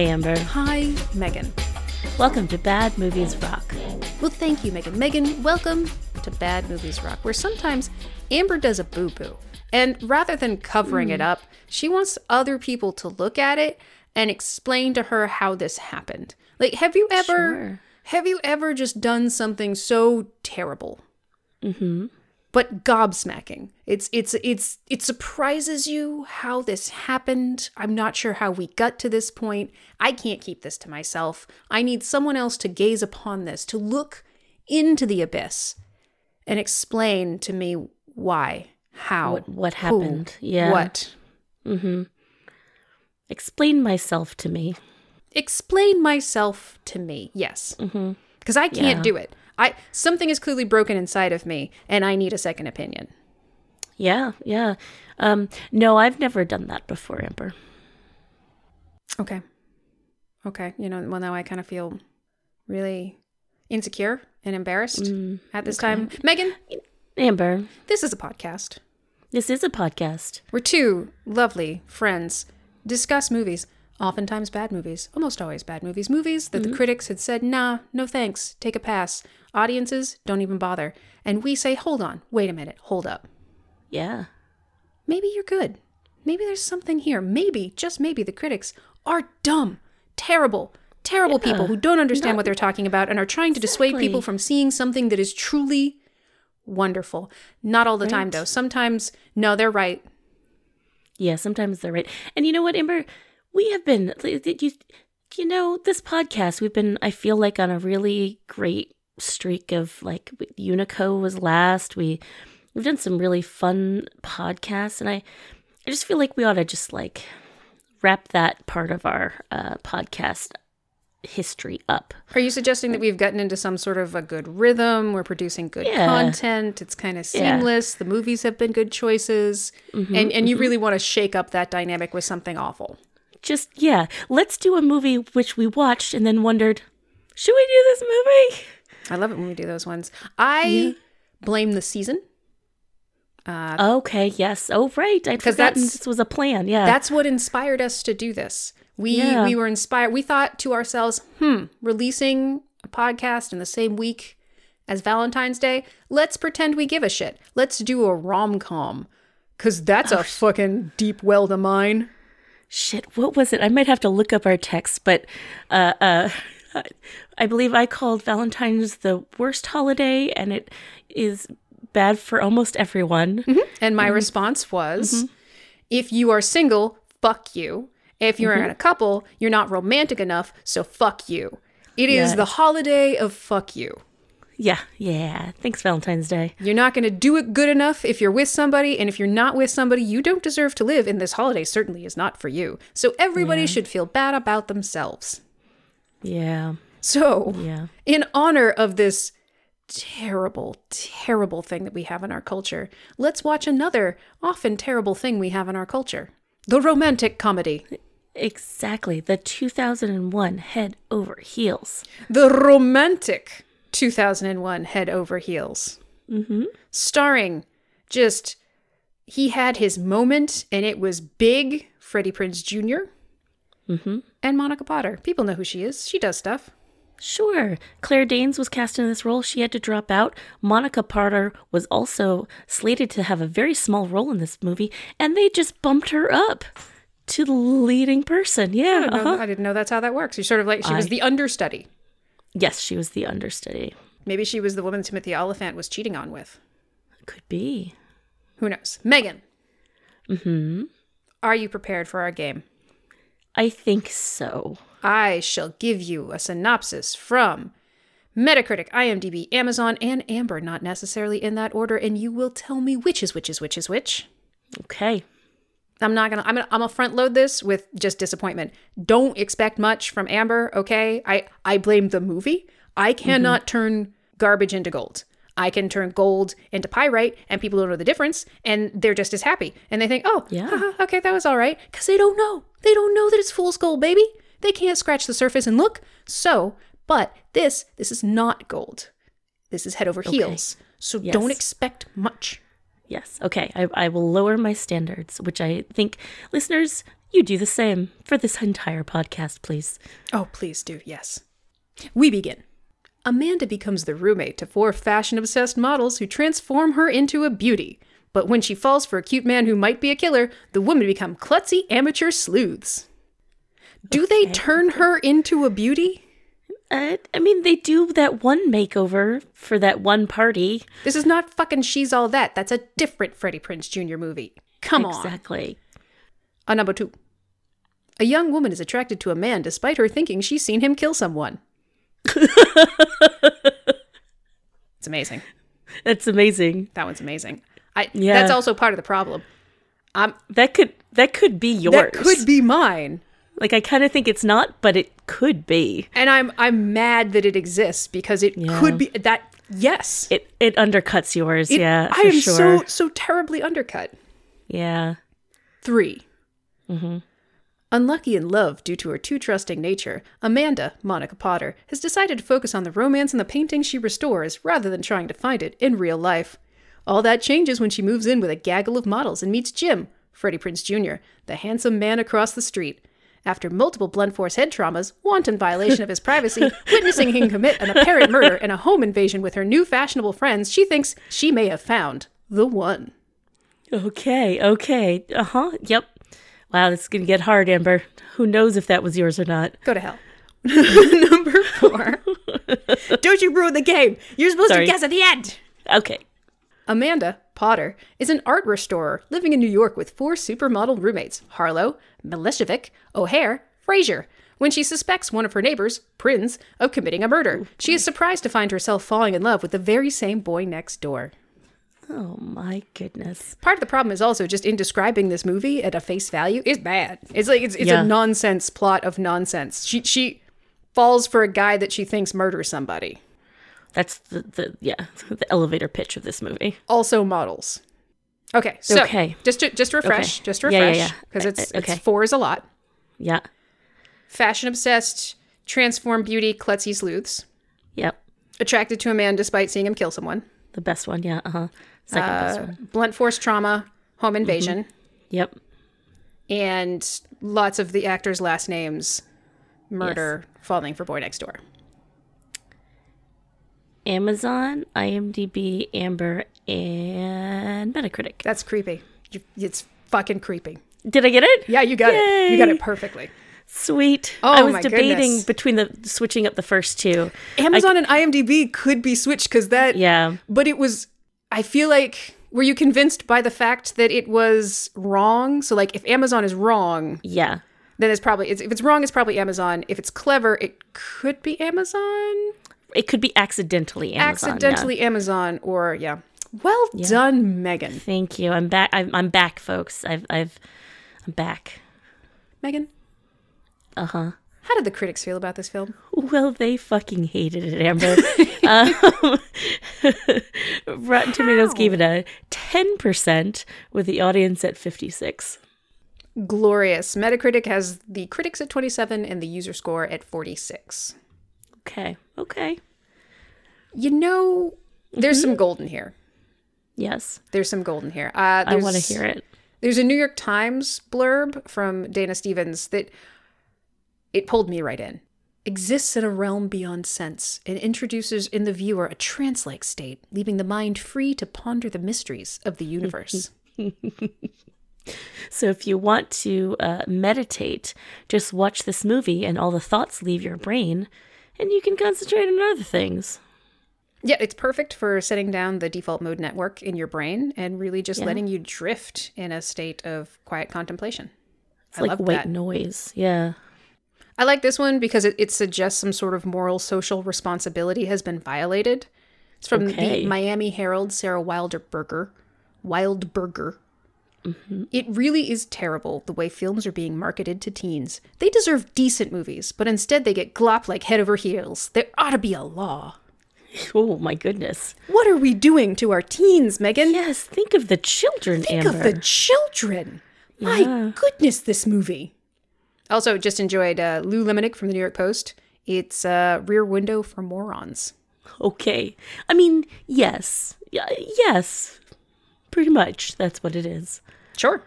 Hi, Amber. Hi, Megan. Welcome to Bad Movies Rock. Well, thank you, Megan. Megan, welcome to Bad Movies Rock, where sometimes Amber does a boo boo. And rather than covering Hmm. it up, she wants other people to look at it and explain to her how this happened. Like, have you ever Sure. have you ever just done something so terrible? Mm-hmm. But gobsmacking. It's it's it's it surprises you how this happened. I'm not sure how we got to this point. I can't keep this to myself. I need someone else to gaze upon this, to look into the abyss and explain to me why, how, What, what who, happened? yeah. what. Mm-hmm. Explain myself to me. Explain myself to me. Yes. Mm-hmm. Because I can't Yeah. do it. I something is clearly broken inside of me and I need a second opinion. Yeah, yeah. Um, no, I've never done that before, Amber. Okay. Okay. You know, well, now I kind of feel really insecure and embarrassed Mm, at this time. Megan, Amber, this is a podcast this is a podcast. We're two lovely friends discuss movies, oftentimes bad movies, almost always bad movies, movies that the mm-hmm. critics had said, nah, no thanks, take a pass. Audiences don't even bother. And we say, hold on, wait a minute, hold up. Yeah. Maybe you're good. Maybe there's something here. Maybe, just maybe, the critics are dumb, terrible, terrible people who don't understand what they're talking about and are trying to dissuade people from seeing something that is truly wonderful. Not all the time, though. Sometimes, no, they're right. Yeah, sometimes they're right. And you know what, Amber? We have been, you, you know, this podcast, we've been, I feel like, on a really great streak of like, Unico was last. We, we've done some really fun podcasts. And I, I just feel like we ought to just like wrap that part of our uh, podcast history up. Are you suggesting that we've gotten into some sort of a good rhythm? We're producing good Yeah. content. It's kind of Yeah. seamless. The movies have been good choices. Mm-hmm, and and you really want to shake up that dynamic with something awful. Just, yeah, let's do a movie which we watched and then wondered, should we do this movie? I love it when we do those ones. I blame the season. Okay, yes. Oh, right. I'd 'Cause forgotten this was a plan. Yeah. That's what inspired us to do this. We Yeah. we were inspired. We thought to ourselves, hmm, releasing a podcast in the same week as Valentine's Day. Let's pretend we give a shit. Let's do a rom com, cause that's a fucking deep well to mine. Shit, what was it? I might have to look up our text, but uh, uh, I believe I called Valentine's the worst holiday, and it is bad for almost everyone. And my response was, if you are single, fuck you. If you're in a couple, you're not romantic enough, so fuck you. It is Yes. the holiday of fuck you. Yeah, yeah. Thanks, Valentine's Day. You're not going to do it good enough if you're with somebody, and if you're not with somebody, you don't deserve to live, and this holiday certainly is not for you. So everybody should feel bad about themselves. Yeah, So, yeah. in honor of this terrible, terrible thing that we have in our culture, let's watch another often terrible thing we have in our culture the romantic comedy. Exactly. The 2001 Head Over Heels. The romantic 2001 Head Over Heels. Mm-hmm. Starring just, he had his moment and it was big. Freddie Prinze junior Mm-hmm. and Monica Potter. People know who she is. She does stuff. Sure. Claire Danes was cast in this role. She had to drop out. Monica Potter was also slated to have a very small role in this movie, and they just bumped her up to the leading person. Yeah. I didn't, know, uh-huh. I didn't know that's how that works. She's sort of like, she was I- the understudy. Yes, she was the understudy. Maybe she was the woman Timothy Olyphant was cheating on with. Could be. Who knows? Megan, Hmm. are you prepared for our game? I think so. I shall give you a synopsis from Metacritic, IMDb, Amazon, and Amber, not necessarily in that order, and you will tell me which is which is which is which. Okay. I'm not gonna. I'm gonna. I'm gonna front load this with just disappointment. Don't expect much from Amber. Okay. I I blame the movie. I cannot mm-hmm. turn garbage into gold. I can turn gold into pyrite, and people don't know the difference, and they're just as happy, and they think, oh, Yeah. haha, okay, that was all right, because they don't know. They don't know that it's fool's gold, baby. They can't scratch the surface and look. So, but this, this is not gold. This is head over heels. So Yes. don't expect much. Yes. Okay. I, I will lower my standards, which I think listeners, you do the same for this entire podcast, please. Oh, please do, yes. We begin. Amanda becomes the roommate to four fashion obsessed models who transform her into a beauty. But when she falls for a cute man who might be a killer, the women become klutzy amateur sleuths. Do they turn her into a beauty? Uh, I mean, they do that one makeover for that one party. This is not fucking She's All That. That's a different Freddie Prinze Jr. movie. Come on. Exactly. Uh, number two. A young woman is attracted to a man despite her thinking she's seen him kill someone. it's amazing. That's amazing. That one's amazing. I Yeah. that's also part of the problem. Um That could that could be yours. that could be mine. Like I kind of think it's not, but it could be. And I'm I'm mad that it exists because it Yeah. could be that yes. It it undercuts yours. It- yeah, I am sure. so so terribly undercut. yeah. 3 Mm-hmm. Unlucky in love due to her too trusting nature, Amanda, Monica Potter, has decided to focus on the romance in the painting she restores rather than trying to find it in real life. All that changes when she moves in with a gaggle of models and meets Jim, Freddie Prinze Jr., the handsome man across the street. After multiple blunt force head traumas, wanton violation of his privacy, witnessing him commit an apparent murder, and a home invasion with her new fashionable friends, she thinks she may have found the one. Okay. Okay. Uh huh. Yep. Wow, this is gonna get hard, Amber. Who knows if that was yours or not? Go to hell. Number four. Don't you ruin the game. You're supposed Sorry. to guess at the end. Okay. Amanda Potter is an art restorer living in New York with four supermodel roommates Harlow, Milosevic, O'Hare, Fraser. When she suspects one of her neighbors, Prinze, of committing a murder, she is surprised to find herself falling in love with the very same boy next door. Oh my goodness. Part of the problem is also just in describing this movie at a face value is bad. It's like it's, it's Yeah. a nonsense plot of nonsense. She she falls for a guy that she thinks murders somebody. That's the, the yeah the elevator pitch of this movie. also models. Okay, so Okay. just to just to refresh, Okay. just to Yeah, yeah, refresh, yeah. because it's, Uh, okay. it's four is a lot. Yeah. Fashion obsessed, transform beauty, klutzy sleuths, Yep. attracted to a man despite seeing him kill someone, The best one. Yeah. Uh huh. Second best uh, one. blunt force trauma, home invasion, Yep. and lots of the actors' last names, murder, falling for boy next door. Amazon, IMDb, Amber, and Metacritic. That's creepy. You- It's fucking creepy. Did I get it? Yeah, you got it. You got it perfectly. Sweet. Oh I was debating goodness. between the switching up the first two. Amazon and IMDb could be switched because that Yeah. but it was i feel like were you convinced by the fact that it was wrong so like if amazon is wrong Yeah. then it's probably it's, if it's wrong it's probably amazon if it's clever it could be amazon It could be accidentally Amazon. yeah. accidentally amazon or yeah well done megan Thank you. I'm back. I'm, I'm back, folks. I've, I've, I'm back. megan Uh huh. how did the critics feel about this film Well, they fucking hated it, Amber. um, Rotten Tomatoes gave it a 10% with the audience at 56. glorious metacritic has the critics at 27 and the user score at 46 Okay. Okay. you know there's Mm-hmm. some golden here Yes. there's some golden here uh, I want to hear it. There's a New York Times blurb from Dana Stevens that it pulled me right in. Exists in a realm beyond sense and introduces in the viewer a trance like state, leaving the mind free to ponder the mysteries of the universe. So if you want to uh, meditate, just watch this movie and all the thoughts leave your brain and you can concentrate on other things. yeah, it's perfect for setting down the default mode network in your brain and really just letting you drift in a state of quiet contemplation. It's I like love white that. noise. Yeah. I like this one because it, it suggests some sort of moral social responsibility has been violated. It's from Okay. the Miami Herald, Sarah Wilderberger. Wildberger. Wildberger. It really is terrible the way films are being marketed to teens. They deserve decent movies, but instead they get glop like head over heels. There ought to be a law. Oh my goodness. What are we doing to our teens, Megan? Yes, think of the children, Think Amber. of the children. My goodness, this movie. Also, just enjoyed uh, Lou Lumenick from the New York Post. It's uh, Rear Window for Morons. Okay. I mean, yes. Yeah, yes. Pretty much. That's what it is. Sure.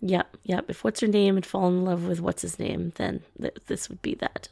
Yep, yep. If what's her name had fallen in love with what's his name, then th- this would be that.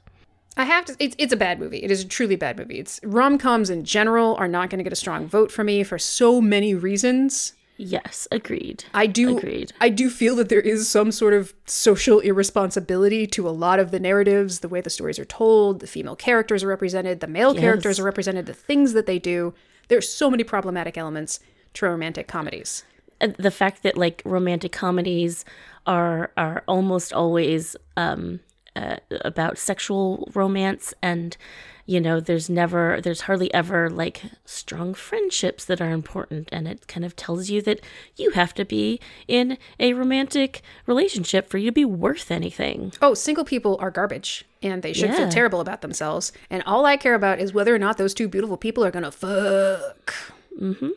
I have to. It's, it's a bad movie. It is a truly bad movie. It's rom coms in general are not going to get a strong vote for me for so many reasons. Yes, agreed. I do. Agreed. I do feel that there is some sort of social irresponsibility to a lot of the narratives, the way the stories are told, the female characters are represented, the male characters are represented, the things that they do. There's so many problematic elements to romantic comedies. The fact that like romantic comedies are are almost always um uh, about sexual romance and you know there's never there's hardly ever like strong friendships that are important and it kind of tells you that you have to be in a romantic relationship for you to be worth anything Oh, single people are garbage and they should feel terrible about themselves. And all I care about is whether or not those two beautiful people are gonna fuck. Mm-hmm.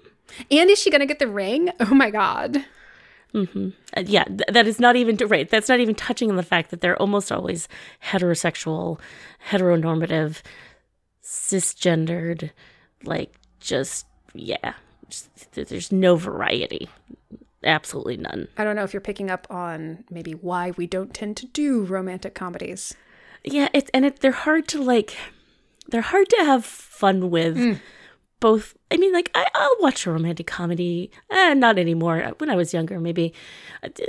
And is she gonna get the ring? Oh my god. Uh, yeah, th- that is not even right. That's not even touching on the fact that they're almost always heterosexual, heteronormative, cisgendered, like just yeah. Just, there's no variety, absolutely none. I don't know if you're picking up on maybe why we don't tend to do romantic comedies. Yeah, it's and it, they're hard to like. They're hard to have fun with. Both, I mean, like I, I'll watch a romantic comedy. Eh, not anymore. When I was younger, maybe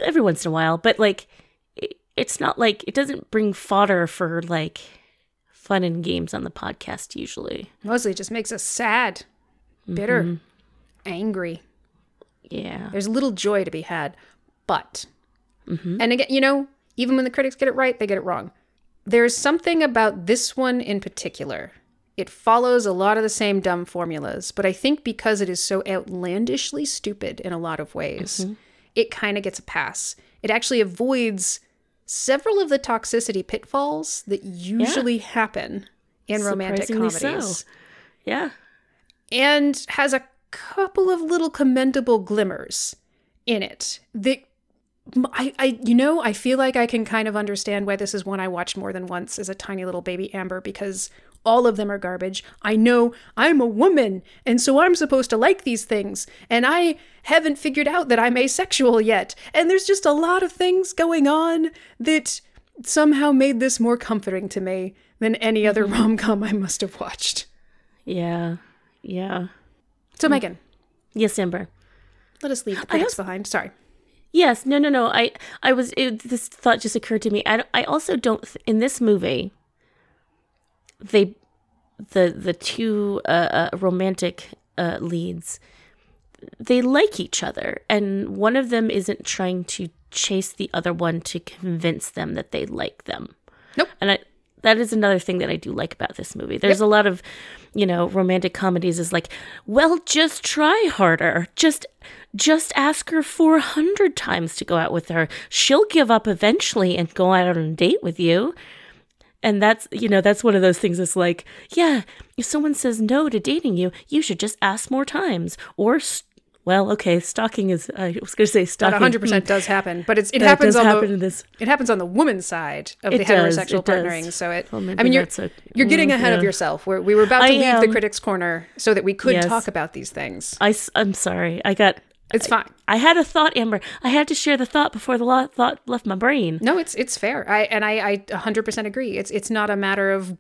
every once in a while. But like, it, it's not like it doesn't bring fodder for like fun and games on the podcast usually. Mostly it just makes us sad, bitter, angry. Yeah, There's little joy to be had. But, and again, you know, even when the critics get it right, they get it wrong. There's something about this one in particular. It follows a lot of the same dumb formulas, but I think because it is so outlandishly stupid in a lot of ways, mm-hmm. it kind of gets a pass. It actually avoids several of the toxicity pitfalls that usually happen in romantic comedies so. yeah, and has a couple of little commendable glimmers in it that I, I you know i feel like i can kind of understand why this is one i watched more than once as a tiny little baby amber because all of them are garbage i know i'm a woman and so i'm supposed to like these things and i haven't figured out that i'm asexual yet and there's just a lot of things going on that somehow made this more comforting to me than any mm-hmm. other rom-com i must have watched yeah, yeah. so mm. megan Yes, Amber. Let us leave the critics behind. Sorry. Yes, no, no, no. I, I was. It, this thought just occurred to me. I, I also don't. th- In this movie, they, the the two uh, uh, romantic uh, leads, they like each other, and one of them isn't trying to chase the other one to convince them that they like them. Nope. And I, that is another thing that I do like about this movie. There's a lot of, you know, romantic comedies is like, well, just try harder. Just just ask her 400 times to go out with her. She'll give up eventually and go out on a date with you. And that's, you know, that's one of those things that's like, yeah, if someone says no to dating you, you should just ask more times. Or, well, okay, stalking is, I was going to say stalking. That 100% does happen, but it's it happens does on happen the it happens on the woman's side of It the does, heterosexual it does. So it, Well, I mean, you're a- you're getting mm, ahead of yourself. We're, we were about to I leave the critics' corner so that we could Yes. talk about these things. I I, am sorry. I got, It's fine. I had a thought, Amber. I had to share the thought before the lo- thought left my brain. No, it's it's fair. I and I I 100% agree. It's it's not a matter of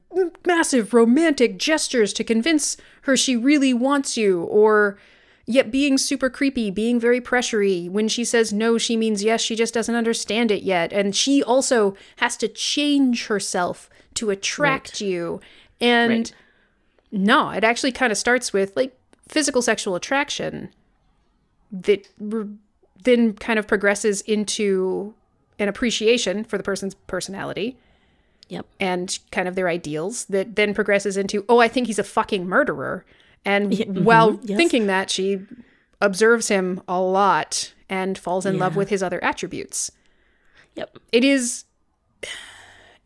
massive romantic gestures to convince her she really wants you or yet being super creepy, being very pressury. When she says no, she means yes, she just doesn't understand it yet. And she also has to change herself to attract you. And Right. no, it actually kind of starts with like physical sexual attraction that r- then kind of progresses into an appreciation for the person's personality Yep. and kind of their ideals that then progresses into, oh, I think he's a fucking murderer. And while mm-hmm, yes. thinking that, she observes him a lot and falls in love with his other attributes. Yep. It is,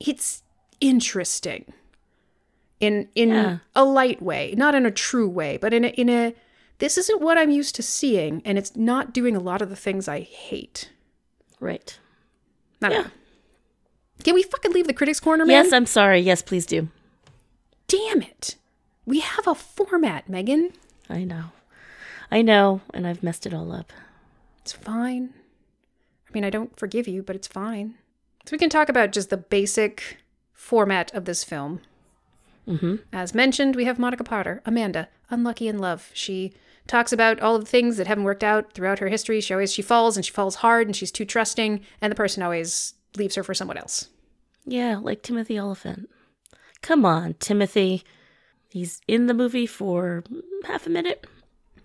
it's interesting in in Yeah. a light way, not in a true way, but in a, in a this isn't what I'm used to seeing, and it's not doing a lot of the things I hate. Right. I Yeah. know. Can we fucking leave the critics' corner, man? Yes, I'm sorry. Yes, please do. Damn it. We have a format, Megan. I know. I know, and I've messed it all up. It's fine. I mean, I don't forgive you, but it's fine. So we can talk about just the basic format of this film. Mm-hmm. As mentioned, we have Monica Potter, Amanda, unlucky in love. She talks about all of the things that haven't worked out throughout her history. She always she falls and she falls hard and she's too trusting, and the person always leaves her for someone else. Yeah, like Timothy Olyphant. Come on, Timothy. He's in the movie for half a minute.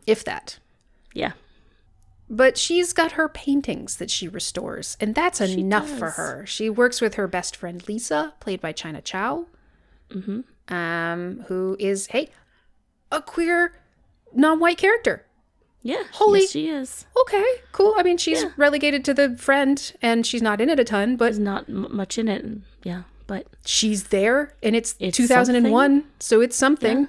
If that. Yeah. But she's got her paintings that she restores, and that's She enough for her. She works with her best friend Lisa, played by China Chow, Mm-hmm. um, who is, hey, a queer non white character. Yeah. Holy- yes, she is. Okay, cool. I mean, she's Yeah. relegated to the friend, and she's not in it a ton, but There's not m- much in it. Yeah, but she's there, and it's, It's 2001, so it's something.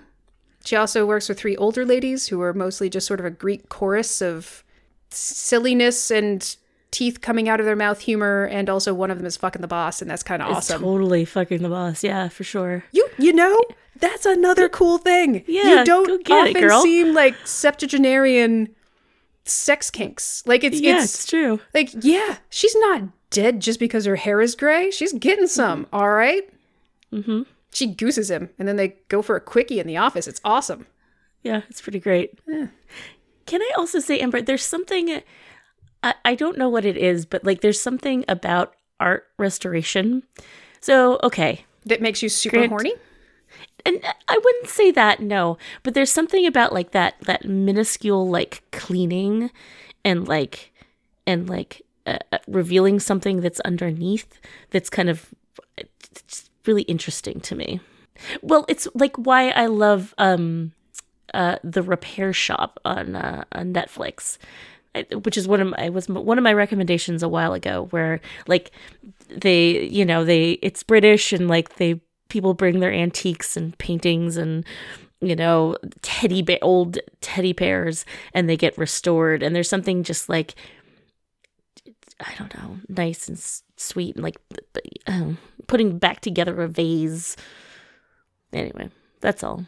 She also works with three older ladies who are mostly just sort of a Greek chorus of silliness and teeth coming out of their mouth humor, and also one of them is fucking the boss, and that's kind of awesome. totally fucking the boss. Yeah, for sure. you you know that's another cool thing. Yeah, you don't it, often girl. seem like septuagenarian sex kinks. Like it's yeah, it's it's true. Like, yeah, she's not dead just because her hair is gray. She's getting some, all right? Mm-hmm. She gooses him, and then they go for a quickie in the office. It's awesome. Yeah, it's pretty great. Can I also say, Amber, there's something, I, I don't know what it is, but like there's something about art restoration. So, okay. That makes you super Grant- horny. And I wouldn't say that, no, but there's something about like that, that minuscule like cleaning and like, and like uh, uh, revealing something that's underneath that's kind of really interesting to me. Well, it's like why I love um uh the repair shop on uh, on Netflix. I- Which is one of my was one of my recommendations a while ago, where like they, you know, they it's British and like they people bring their antiques and paintings and you know teddy bear old teddy bears and they get restored and there's something just like I don't know, nice and s- sweet and like um, putting back together a vase. Anyway, that's all.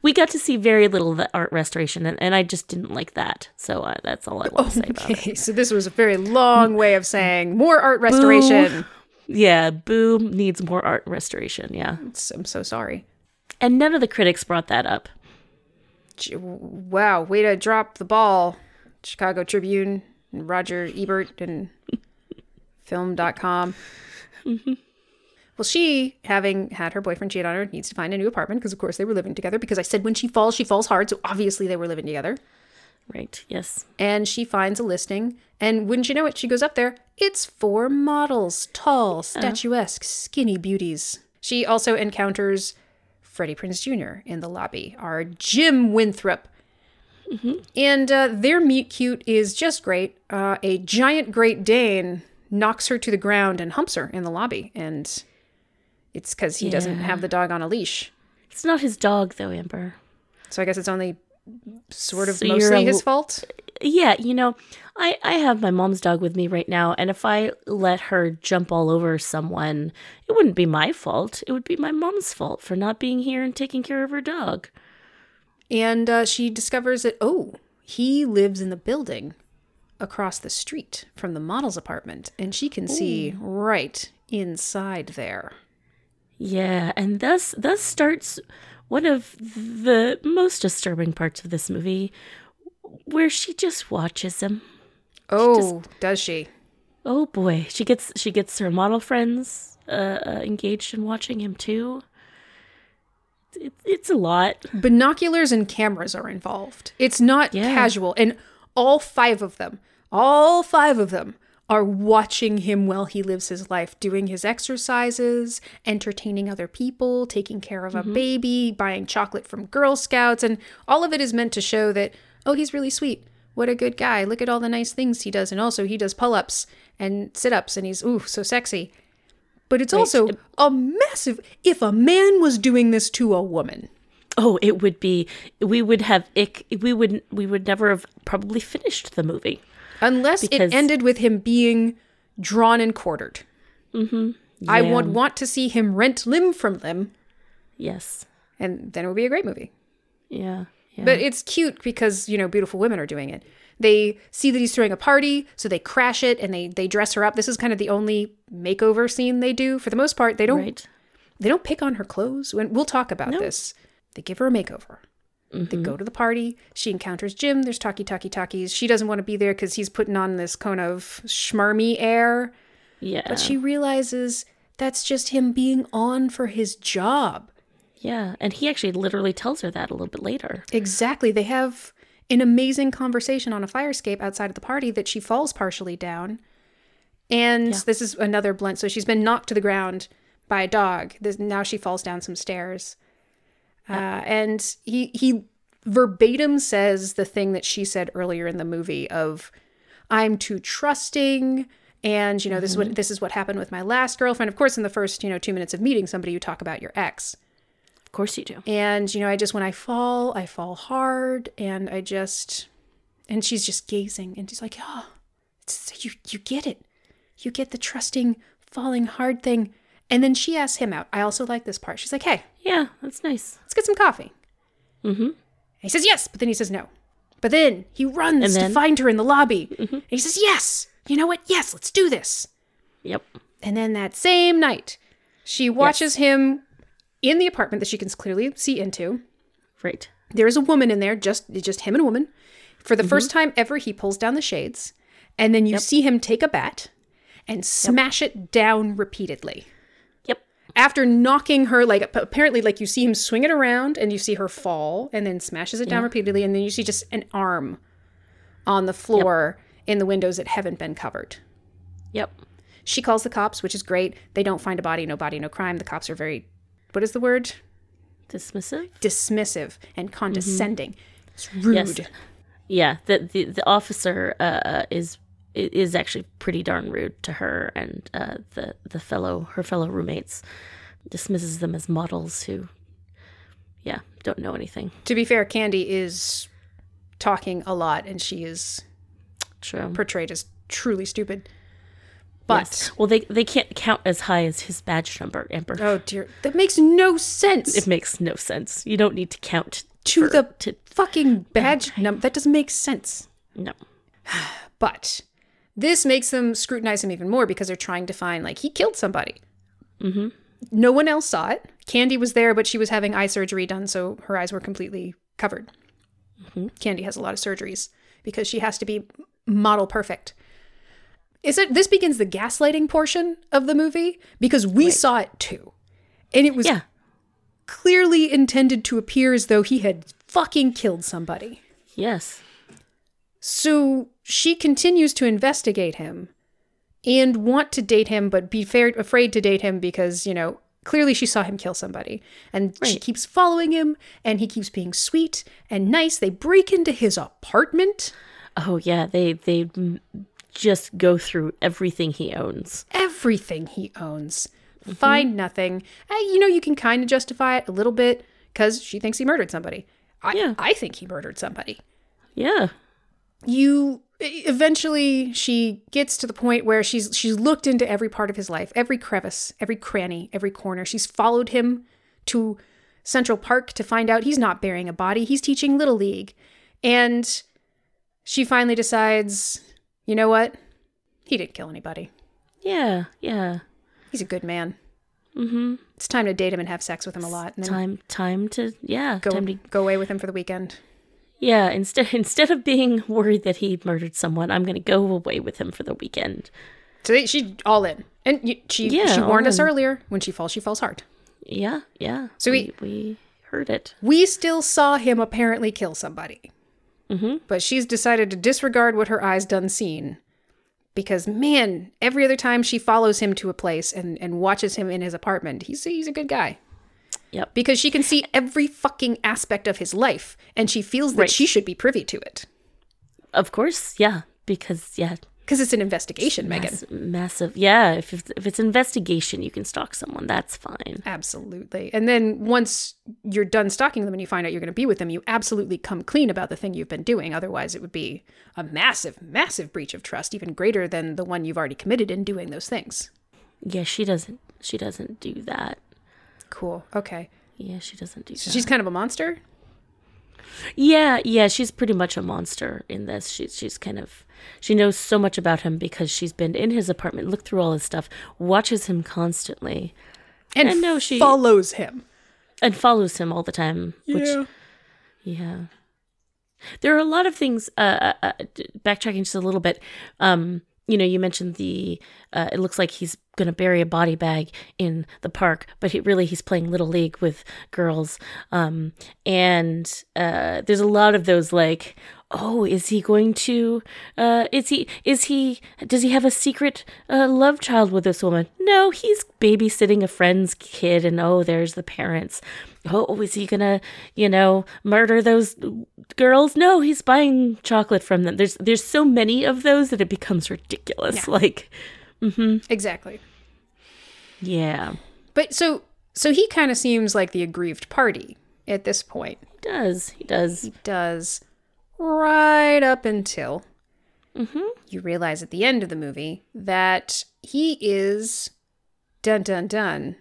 We got to see very little of the art restoration, and, and I just didn't like that. So uh, that's all I want to say about it. So this was a very long way of saying more art restoration. Yeah, Boo needs more art restoration. Yeah, It's- I'm so sorry. and none of the critics brought that up. Wow, way to drop the ball. Chicago Tribune and Roger Ebert and film.com. Mm-hmm. Well, she, having had her boyfriend cheat on her, needs to find a new apartment because, of course, they were living together. Because I said when she falls, she falls hard. So obviously they were living together. Right? Yes. And she finds a listing. And wouldn't you know it, she goes up there. It's for models, tall, statuesque, skinny beauties. She also encounters Freddie Prinze Jr. in the lobby, our Jim Winthrop. And uh, their meet cute is just great. Uh, a giant Great Dane knocks her to the ground and humps her in the lobby. And it's because he doesn't have the dog on a leash. It's not his dog, though, Amber. So I guess it's only sort of So mostly a his fault. Yeah, you know, I I have my mom's dog with me right now, and if I let her jump all over someone, it wouldn't be my fault. It would be my mom's fault for not being here and taking care of her dog. And uh, she discovers that, oh, he lives in the building across the street from the model's apartment, and she can see right inside there. Yeah, and thus thus starts one of the most disturbing parts of this movie, where she just watches him. Oh, does she? Oh boy, she gets she gets her model friends uh, uh, engaged in watching him too. It, it's a lot. Binoculars and cameras are involved. It's not Yeah. casual. And all five of them, all five of them are watching him while he lives his life, doing his exercises, entertaining other people, taking care of a mm-hmm. baby, buying chocolate from Girl Scouts. And all of it is meant to show that, oh, he's really sweet. What a good guy. Look at all the nice things he does. And also, he does pull ups and sit ups, and he's, ooh, so sexy. But it's also a massive. If a man was doing this to a woman, Oh, it would be. We would have. Ick, we would. We would never have probably finished the movie. Unless Because- it ended with him being drawn and quartered. Mm-hmm. I Yeah. would want to see him rent limb from limb, Yes. and then it would be a great movie. Yeah. But it's cute because, you know, beautiful women are doing it. They see that he's throwing a party, so they crash it and they they dress her up. This is kind of the only makeover scene they do. For the most part, they don't Right. they don't pick on her clothes. When we'll talk about this. They give her a makeover. They mm-hmm. go to the party. She encounters Jim. There's talkie talkie talkies. She doesn't want to be there because he's putting on this kind of schmarmy air. Yeah. But she realizes that's just him being on for his job. yeah. And he actually literally tells her that a little bit later. Exactly. They have an amazing conversation on a fire escape outside of the party that she falls partially down. And this is another blunt. So she's been knocked to the ground by a dog. This, now she falls down some stairs. Uh, and he he verbatim says the thing that she said earlier in the movie of I'm too trusting and you know this is what this is what happened with my last girlfriend. Of course in the first, you know, 2 minutes of meeting somebody you talk about your ex. Of course you do. And, you know, I just, when I fall, I fall hard. And I just, and she's just gazing and she's like, oh, it's, you, you get it. You get the trusting, falling hard thing. And then she asks him out. I also like this part. She's like, hey, Yeah, that's nice. let's get some coffee. Mm-hmm. And he says yes, but then he says no. But then he runs And to find her in the lobby. And he says, yes, you know what? Yes, let's do this. Yep. And then that same night, she watches him in the apartment that she can clearly see into. Right. there is a woman in there, just just him and a woman. For the first time ever, he pulls down the shades, and then you see him take a bat and smash it down repeatedly. Yep. After knocking her, like apparently, like you see him swing it around, and you see her fall, and then smashes it down repeatedly, and then you see just an arm on the floor in the windows that haven't been covered. Yep. She calls the cops, which is great. They don't find a body, no body, no crime. The cops are very, what is the word? Dismissive. Dismissive and condescending. It's rude. Yes. Yeah. The the, the officer uh, is is actually pretty darn rude to her and uh, the the fellow her fellow roommates dismisses them as models who, yeah, don't know anything. To be fair, Candy is talking a lot and she is True. portrayed as truly stupid. But Yes. well, they they can't count as high as his badge number, Amber. oh dear, that makes no sense. It makes no sense. You don't need to count to for- the to fucking badge number, that doesn't make sense. no. But this makes them scrutinize him even more because they're trying to find like he killed somebody. Mm-hmm. No one else saw it. Candy was there, but she was having eye surgery done, so her eyes were completely covered. Candy has a lot of surgeries because she has to be model perfect. Is it this begins the gaslighting portion of the movie because we saw it too, and it was Yeah. clearly intended to appear as though he had fucking killed somebody. Yes. So she continues to investigate him and want to date him, but be fair, afraid to date him because, you know, clearly she saw him kill somebody. And she keeps following him and he keeps being sweet and nice. They break into his apartment, Oh yeah. They they just go through everything he owns. everything he owns, mm-hmm. find nothing. You know, you can kind of justify it a little bit because she thinks he murdered somebody. I, Yeah. I think he murdered somebody. Yeah. You eventually she gets to the point where she's she's looked into every part of his life every crevice every cranny every corner she's followed him to central park to find out he's not burying a body he's teaching little league and she finally decides you know what he didn't kill anybody Yeah. Yeah. he's a good man mm-hmm. it's time to date him and have sex with him a lot and Time time to yeah. go, Time to go away with him for the weekend Yeah, instead instead of being worried that he murdered someone, I'm going to go away with him for the weekend. so they, she's all in and she, Yeah, she warned us in. earlier when she falls she falls hard Yeah, yeah. So we we heard it. we still saw him apparently kill somebody. Mm-hmm. But she's decided to disregard what her eyes done seen. Because man, every other time she follows him to a place and, and watches him in his apartment, he's he's a good guy. Yep. Because she can see every fucking aspect of his life and she feels that Right. she should be privy to it. Of course, yeah, because yeah, Because it's an investigation, Megan. massive. Yeah, if it's, if it's investigation, you can stalk someone. That's fine. Absolutely. And then once you're done stalking them and you find out you're going to be with them, you absolutely come clean about the thing you've been doing. Otherwise, it would be a massive, massive breach of trust, even greater than the one you've already committed in doing those things. Yeah, she doesn't. She doesn't do that. Cool. Okay. Yeah, she doesn't do that. She's kind of a monster. Yeah, yeah, she's pretty much a monster in this. She's she's kind of she knows so much about him because she's been in his apartment, looked through all his stuff, watches him constantly, And, And no, she- follows him. and follows him all the time. Which Yeah. There are a lot of things, uh, uh, uh, backtracking just a little bit. Um, you know, you mentioned the, uh, it looks like he's going to bury a body bag in the park, but he, really he's playing Little League with girls. Um, and uh, there's a lot of those like, oh, is he going to, uh, is he, is he, does he have a secret uh, love child with this woman? No, he's babysitting a friend's kid, and oh, there's the parents. Oh, is he gonna, you know, murder those girls? No, he's buying chocolate from them. There's there's so many of those that it becomes ridiculous. Like, mm-hmm. Exactly. yeah, But so so he kind of seems like the aggrieved party at this point. he does he does? He does right up until mm-hmm. you realize at the end of the movie that he is dun dun dun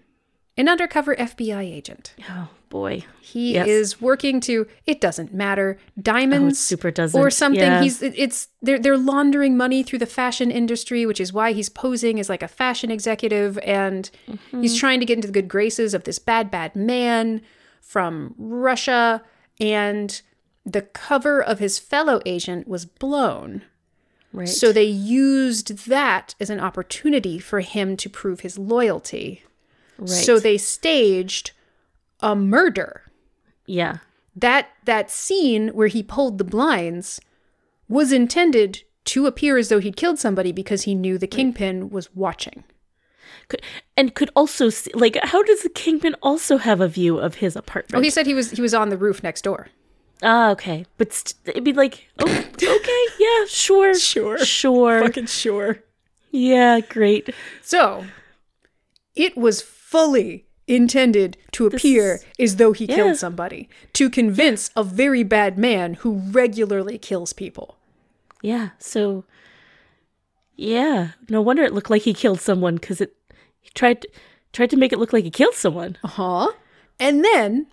an undercover FBI agent. Oh boy, He Yes. is working to it doesn't matter diamonds Oh, super doesn't. or something. Yeah. He's it- it's they're they're laundering money through the fashion industry, which is why he's posing as like a fashion executive, and Mm-hmm. he's trying to get into the good graces of this bad bad man from Russia, and the cover of his fellow agent was blown. right. So they used that as an opportunity for him to prove his loyalty. Right. So they staged a murder yeah, that that scene where he pulled the blinds was intended to appear as though he'd killed somebody because he knew the kingpin was watching. could, and could also see, like how does the kingpin also have a view of his apartment? Oh, he said he was he was on the roof next door. Ah, okay, but st- it'd be like, oh, okay, yeah, sure, Sure. sure, fucking sure. yeah, great. So, it was fully intended to appear as though he Yeah. killed somebody to convince a very bad man who regularly kills people. Yeah, so yeah, no wonder it looked like he killed someone because it he tried to, tried to make it look like he killed someone. Uh-huh. And then,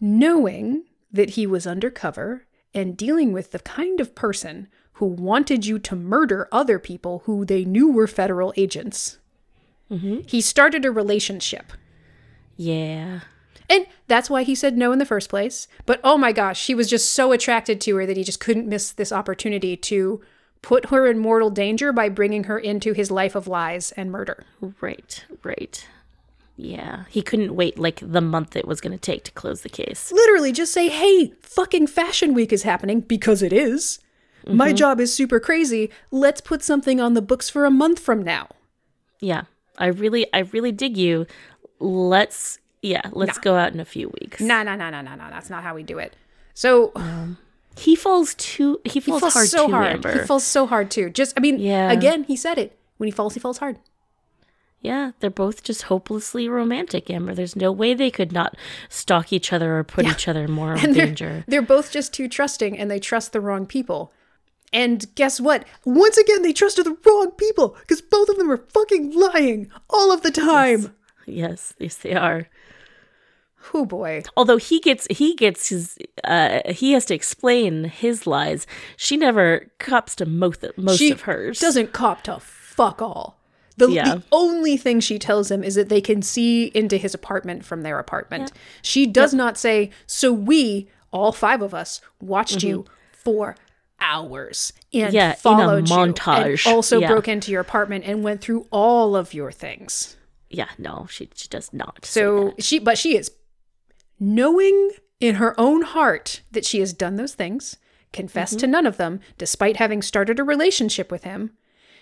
knowing that he was undercover and dealing with the kind of person who wanted you to murder other people who they knew were federal agents, Mm-hmm. he started a relationship. Yeah, And that's why he said no in the first place. But oh my gosh, he was just so attracted to her that he just couldn't miss this opportunity to put her in mortal danger by bringing her into his life of lies and murder. right, right. Yeah, he couldn't wait like the month it was going to take to close the case. literally just say, hey, fucking Fashion Week is happening because it is. My mm-hmm. job is super crazy. Let's put something on the books for a month from now. Yeah, I really, I really dig you. Let's, yeah, let's go out in a few weeks. No, no, no, no, no, no. That's not how we do it. So He falls too. He he falls, falls hard so too, hard. Amber. He falls so hard too. Just, I mean, Yeah. again, he said it. When he falls, he falls hard. Yeah, they're both just hopelessly romantic, Amber. There's no way they could not stalk each other or put each other in moral And they're, danger. they're both just too trusting and they trust the wrong people. And guess what? Once again, they trusted the wrong people because both of them are fucking lying all of the time. Yes, yes, they are. Oh boy. Although he gets he gets his uh he has to explain his lies. She never cops to most most she of hers. doesn't cop to fuck all. The, Yeah. the only thing she tells him is that they can see into his apartment from their apartment. She does not say, so we, all five of us, watched you for hours and. Yeah, in a followed you montage. and also Yeah. broke into your apartment and went through all of your things. Yeah, no, she she does not. So she, but she is knowing in her own heart that she has done those things, confessed Mm-hmm. to none of them, despite having started a relationship with him.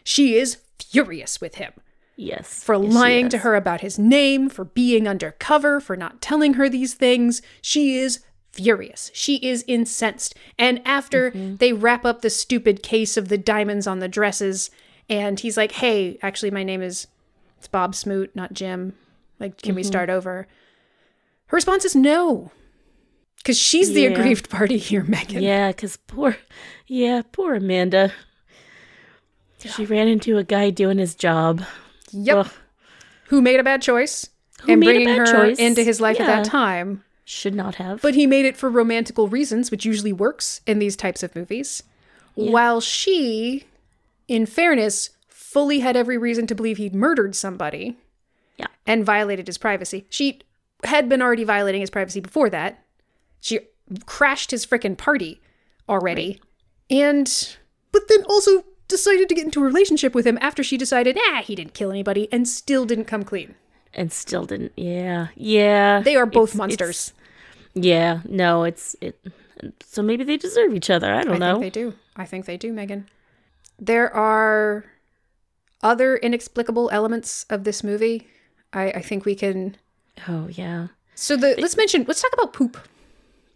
She is furious with him yes. for yes, lying to her about his name, for being undercover, for not telling her these things. She is furious. She is incensed. And after Mm-hmm. they wrap up the stupid case of the diamonds on the dresses, and he's like, "Hey, actually, my name is it's Bob Smoot, not Jim. Like, can we Mm-hmm. start over?" Her response is no, because she's the aggrieved party here, Megan. Yeah, because poor, yeah, poor Amanda. She ran into a guy doing his job. Yep. Ugh. Who made a bad choice Who and bringing her choice. into his life at that time. Should not have. but he made it for romantical reasons, which usually works in these types of movies. While she, in fairness, fully had every reason to believe he'd murdered somebody Yeah. and violated his privacy. She had been already violating his privacy before that. She crashed his frickin' party already. And, but then also decided to get into a relationship with him after she decided, nah, he didn't kill anybody and still didn't come clean. and still didn't. Yeah. Yeah. They are both It's- monsters. Yeah. No, it's it. So maybe they deserve each other. I don't I know. think they do. I think they do, Megan. There are other inexplicable elements of this movie. I, I think we can. oh yeah. So the let's mention. Let's talk about poop.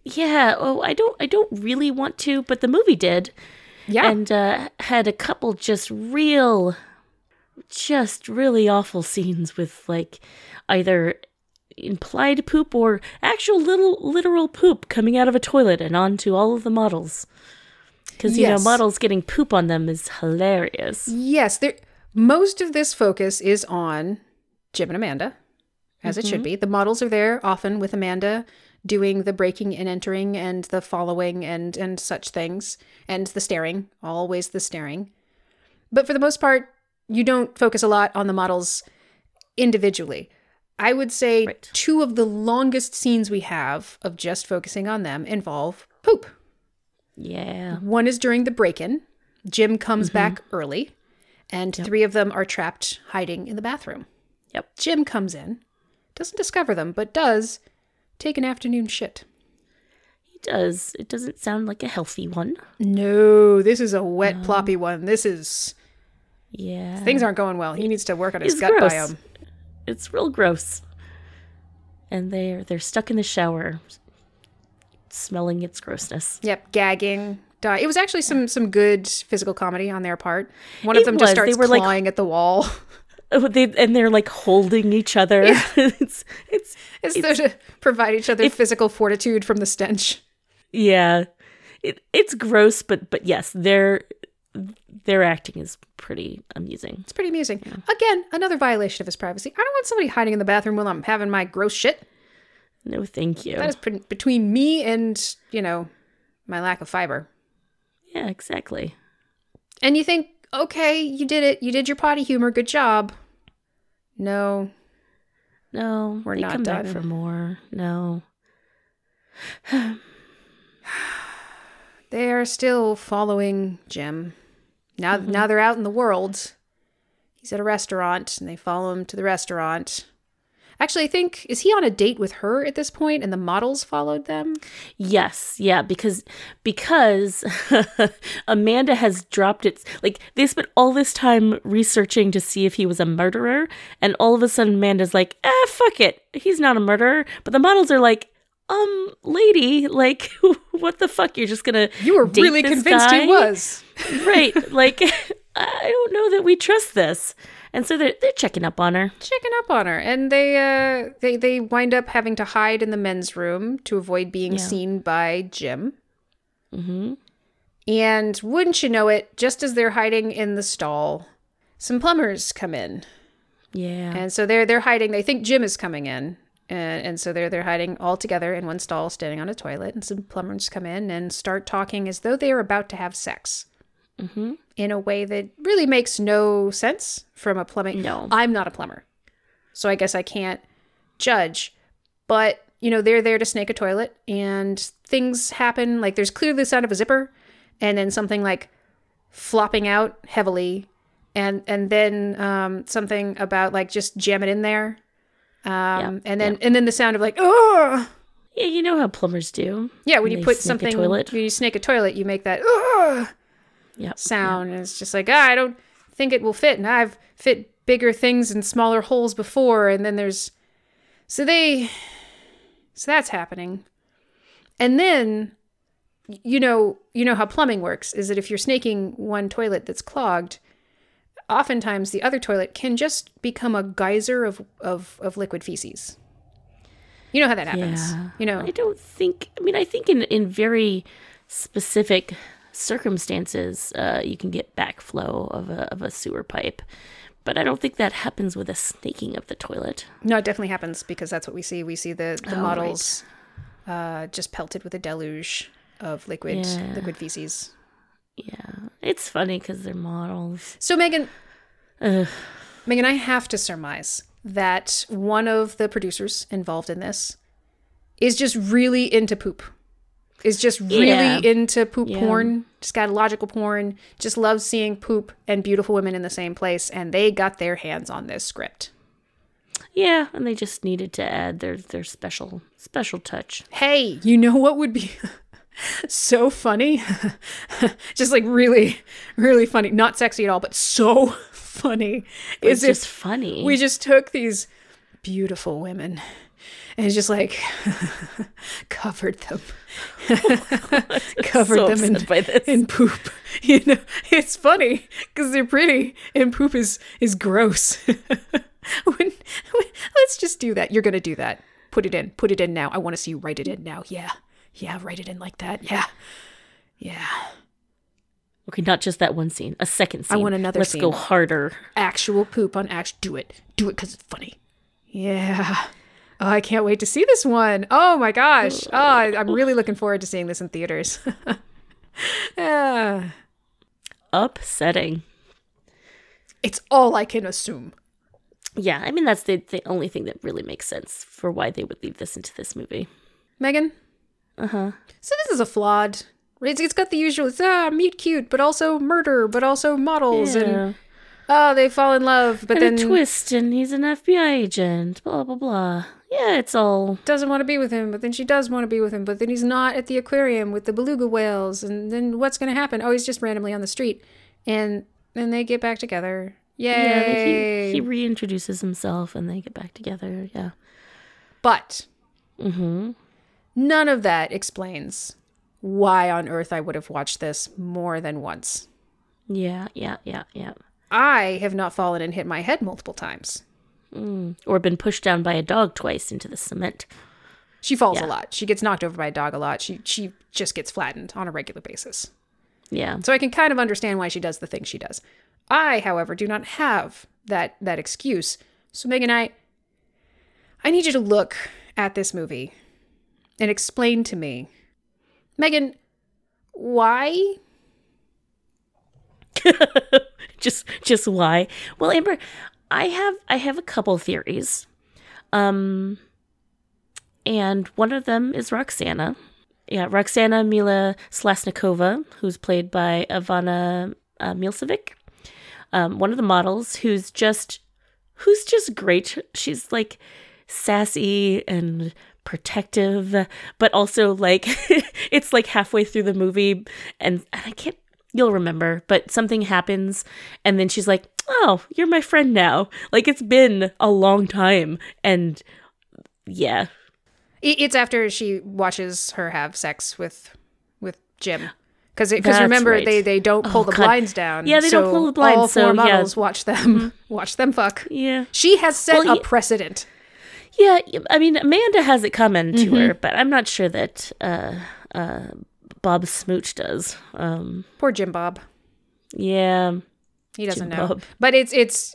Yeah. Oh, I don't. I don't really want to, but the movie did, Yeah. and uh, had a couple just real, just really awful scenes with like either implied poop or actual little literal poop coming out of a toilet and onto all of the models. Because you Yes. know, models getting poop on them is hilarious. yes. There. Most of this focus is on Jim and Amanda, as it should mm-hmm. be. The models are there often with Amanda doing the breaking and entering and the following and and such things and the staring. Always the staring. But for the most part, you don't focus a lot on the models individually. I would say Right. two of the longest scenes we have of just focusing on them involve poop. Yeah. One is during the break in. Jim comes Mm-hmm. back early, and three of them are trapped hiding in the bathroom. Yep. Jim comes in, doesn't discover them, but does take an afternoon shit. He does. It doesn't sound like a healthy one. No, this is a wet, ploppy one. This is. Yeah. Things aren't going well. He needs to work on his It's gut gross. biome. It's real gross. And they're they're stuck in the shower smelling its grossness. Yep, gagging. Die. It was actually some some good physical comedy on their part. One of It them just was. They starts were, like- clawing at the wall. Oh, They, and they're like holding each other. it's it's It's, there to provide each other physical fortitude from the stench. yeah. It it's gross, but but yes, their their acting is pretty amusing. It's pretty amusing. Again, another violation of his privacy. I don't want somebody hiding in the bathroom while I'm having my gross shit. No, thank you. That is pre- between me and, you know, my lack of fiber. yeah, exactly. And you think, okay, you did it. You did your potty humor. Good job. No. No, We're not come back done. for more. No. They are still following Jim. Now, now they're out in the world. He's at a restaurant, and they follow him to the restaurant. Actually, I think is he on a date with her at this point, and the models followed them? Yes, yeah, because because Amanda has dropped it. like they spent all this time researching to see if he was a murderer, and all of a sudden Amanda's like, ah, fuck it, he's not a murderer. But the models are like, um, lady, like, what the fuck? You're just gonna You were really convinced guy? he was. right? Like, I don't know that we trust this, and so they're they're checking up on her. checking up on her and they uh they they wind up having to hide in the men's room to avoid being Yeah. seen by jim Mm-hmm. and wouldn't you know it just as they're hiding in the stall some plumbers come in Yeah, and so they're they're hiding they think jim is coming in and, and so they're they're hiding all together in one stall standing on a toilet and some plumbers come in and start talking as though they are about to have sex mm-hmm. in a way that really makes no sense from a plumbing. No. I'm not a plumber, so I guess I can't judge. But you know, they're there to snake a toilet, and things happen. Like there's clearly the sound of a zipper, and then something like flopping out heavily, and and then um, something about like just jam it in there, um, and then and then the sound of like oh yeah. You know how plumbers do. yeah when you put something toilet. when you snake a toilet you make that oh Yep. sound. And it's just like, ah, I don't think it will fit. And I've fit bigger things in smaller holes before. And then there's. So they. So that's happening. And then. You know, you know how plumbing works is that if you're snaking one toilet that's clogged, oftentimes the other toilet can just become a geyser of, of, of liquid feces. You know how that happens. Yeah. You know, I don't think. I mean, I think in in very specific circumstances, uh, you can get backflow of a of a sewer pipe, but I don't think that happens with a snaking of the toilet. No, it definitely happens because that's what we see. We see the, the Oh, models uh, just pelted with a deluge of liquid Yeah. liquid feces. Yeah, it's funny because they're models. So Megan, Ugh. Megan, I have to surmise that one of the producers involved in this is just really into poop. Is just really Yeah. into poop Yeah. porn, scatological porn, just loves seeing poop and beautiful women in the same place, and they got their hands on this script. Yeah, and they just needed to add their their special special touch. Hey, you know what would be so funny? just like really, really funny. Not sexy at all, but so funny. It's just funny. we just took these beautiful women and just like covered them covered so them in, by this. in poop you know it's funny because they're pretty and poop is is gross when, when- let's just do that you're gonna do that put it in put it in now i want to see you write it in now yeah yeah write it in like that. Yeah. Yeah. Okay, not just that one scene, a second scene. I want another Let's go harder. actual poop on act do it. Do it because it's funny. Yeah. Oh i can't wait to see this one. Oh my gosh. Oh ah, I- i'm really looking forward to seeing this in theaters. Yeah. Upsetting. it's all i can assume. Yeah, I mean that's the the only thing that really makes sense for why they would leave this into this movie. megan Uh huh. so this is a flawed it's, it's got the usual it's ah meet cute but also murder but also models and Yeah. oh they fall in love but and then twist, and he's an FBI agent. Blah blah blah. Yeah, it's all doesn't want to be with him, but then she does want to be with him, but then he's not at the aquarium with the beluga whales, and then what's going to happen? Oh, he's just randomly on the street, and then they get back together. yeah. Yay! He, he reintroduces himself, and they get back together. Yeah. but Mm-hmm. None of that explains why on earth I would have watched this more than once. Yeah. Yeah. Yeah. Yeah. I have not fallen and hit my head multiple times. Hmm. Or been pushed down by a dog twice into the cement. She falls Yeah. a lot. She gets knocked over by a dog a lot. She she just gets flattened on a regular basis. Yeah. So I can kind of understand why she does the things she does. I, however, do not have that that excuse. So Megan, I I need you to look at this movie and explain to me, Megan, why? just just why? Well amber i have i have a couple theories. Um and one of them is roxana. Yeah roxana mila slasnikova who's played by ivana uh, Milicevic um, one of the models who's just who's just great. She's like sassy and protective but also like it's like halfway through the movie and, and i can't you'll remember but something happens and then she's like oh you're my friend now like it's been a long time and yeah It's after she watches her have sex with with Jim. Because because remember right. they they don't pull Oh, the God. blinds down. Yeah, they don't pull the blinds, All so, four yeah. Mm-hmm. models watch them watch them fuck. yeah She has set Well, a precedent. Yeah i mean amanda has it coming to her but i'm not sure that uh uh bob smooch does um Poor Jim Bob. yeah He doesn't Jim know. Bob. But it's it's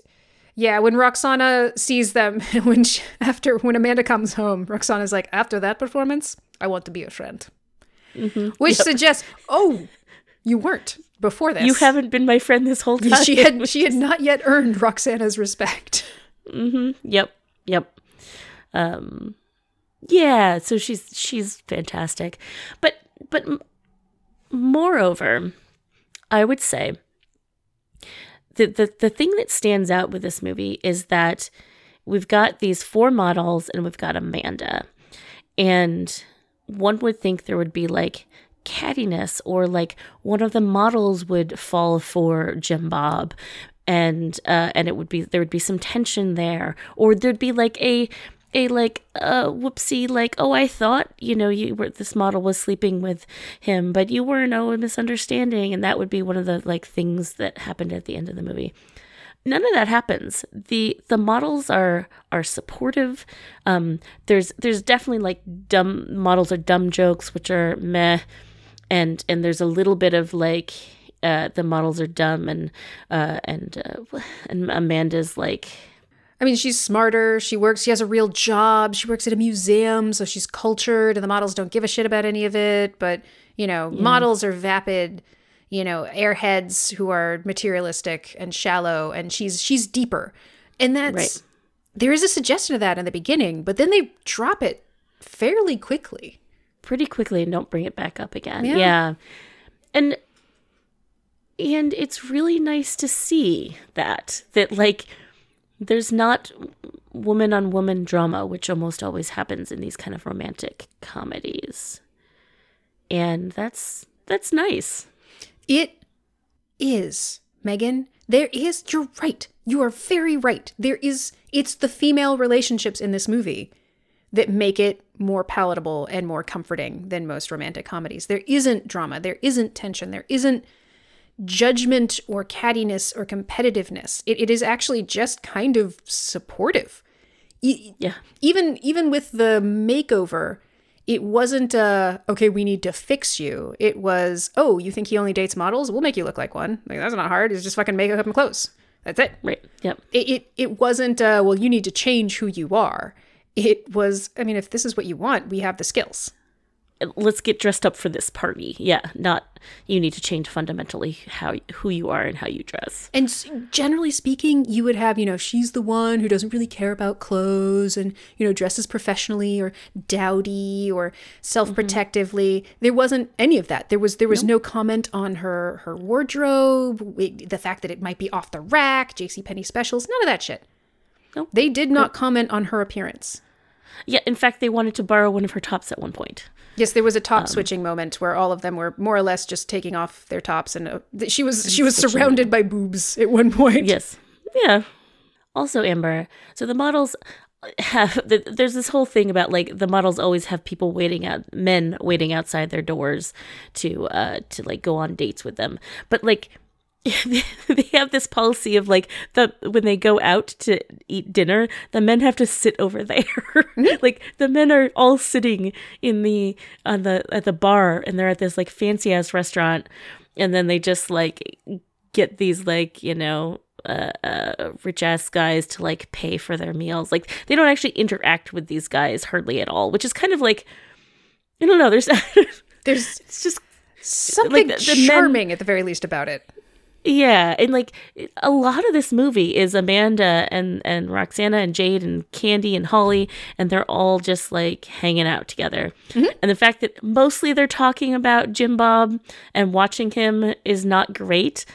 yeah, when Roxana sees them when she, after when Amanda comes home, Roxana's like, "After that performance, I want to be a friend." Mm-hmm. Which suggests, "Oh, you weren't before this. you haven't been my friend this whole time she had she had not yet earned Roxana's respect." Yep. Yep. Um yeah, so she's she's fantastic. But but moreover, I would say the, the the thing that stands out with this movie is that we've got these four models and we've got Amanda. And one would think there would be like cattiness or like one of the models would fall for Jim Bob and uh and it would be there would be some tension there or there'd be like a a like uh whoopsie like oh I thought you know you were this model was sleeping with him but you weren't oh a misunderstanding and that would be one of the like things that happened at the end of the movie. None of that happens. The the models are are supportive. Um there's there's definitely like dumb models are dumb jokes which are meh and and there's a little bit of like uh the models are dumb and uh and uh, and amanda's like I mean, she's smarter. She works, she has a real job. She works at a museum, so she's cultured, and the models don't give a shit about any of it. But, you know, models are vapid, you know, airheads who are materialistic and shallow, and she's she's deeper. And that's Right. there is a suggestion of that in the beginning, but then they drop it fairly quickly. pretty quickly and don't bring it back up again. Yeah. Yeah. And and it's really nice to see that that like there's not woman on woman drama which almost always happens in these kind of romantic comedies. And that's that's nice. It is, Megan. There is, you're right. You are very right. There is, it's the female relationships in this movie that make it more palatable and more comforting than most romantic comedies. There isn't drama, there isn't tension, there isn't judgment or cattiness or competitiveness. It, it is actually just kind of supportive. E- Yeah. even even with the makeover it wasn't uh okay we need to fix you it was oh you think he only dates models we'll make you look like one like that's not hard it's just fucking makeup and clothes that's it Right. Yep. it it, it wasn't uh well you need to change who you are it was i mean if this is what you want we have the skills Let's get dressed up for this party. Yeah, not you need to change fundamentally how who you are and how you dress. And generally speaking, you would have, you know, she's the one who doesn't really care about clothes and, you know, dresses professionally or dowdy or self-protectively. Mm-hmm. There wasn't any of that. There was there was no comment on her her wardrobe, the fact that it might be off the rack, JC Penney specials, none of that shit. Nope. They did not comment on her appearance. Yeah, in fact they wanted to borrow one of her tops at one point. Yes, there was a top switching moment where all of them were more or less just taking off their tops, and uh, she was she was surrounded by boobs at one point. Yes. Yeah. Also, Amber, so the models have, th- there's this whole thing about like the models always have people waiting out, men waiting outside their doors to, uh, to like go on dates with them. But like, they have this policy of like the when they go out to eat dinner the men have to sit over there. Like the men are all sitting in the on the at the bar and they're at this like fancy ass restaurant and then they just like get these like you know uh, uh, rich ass guys to like pay for their meals. Like they don't actually interact with these guys hardly at all which is kind of like i don't know there's There's it's just something the- the men- charming at the very least about it. Yeah, and like a lot of this movie is Amanda and and Roxana and Jade and Candy and Holly, and they're all just like hanging out together. Mm-hmm. And the fact that mostly they're talking about Jim Bob and watching him is not great,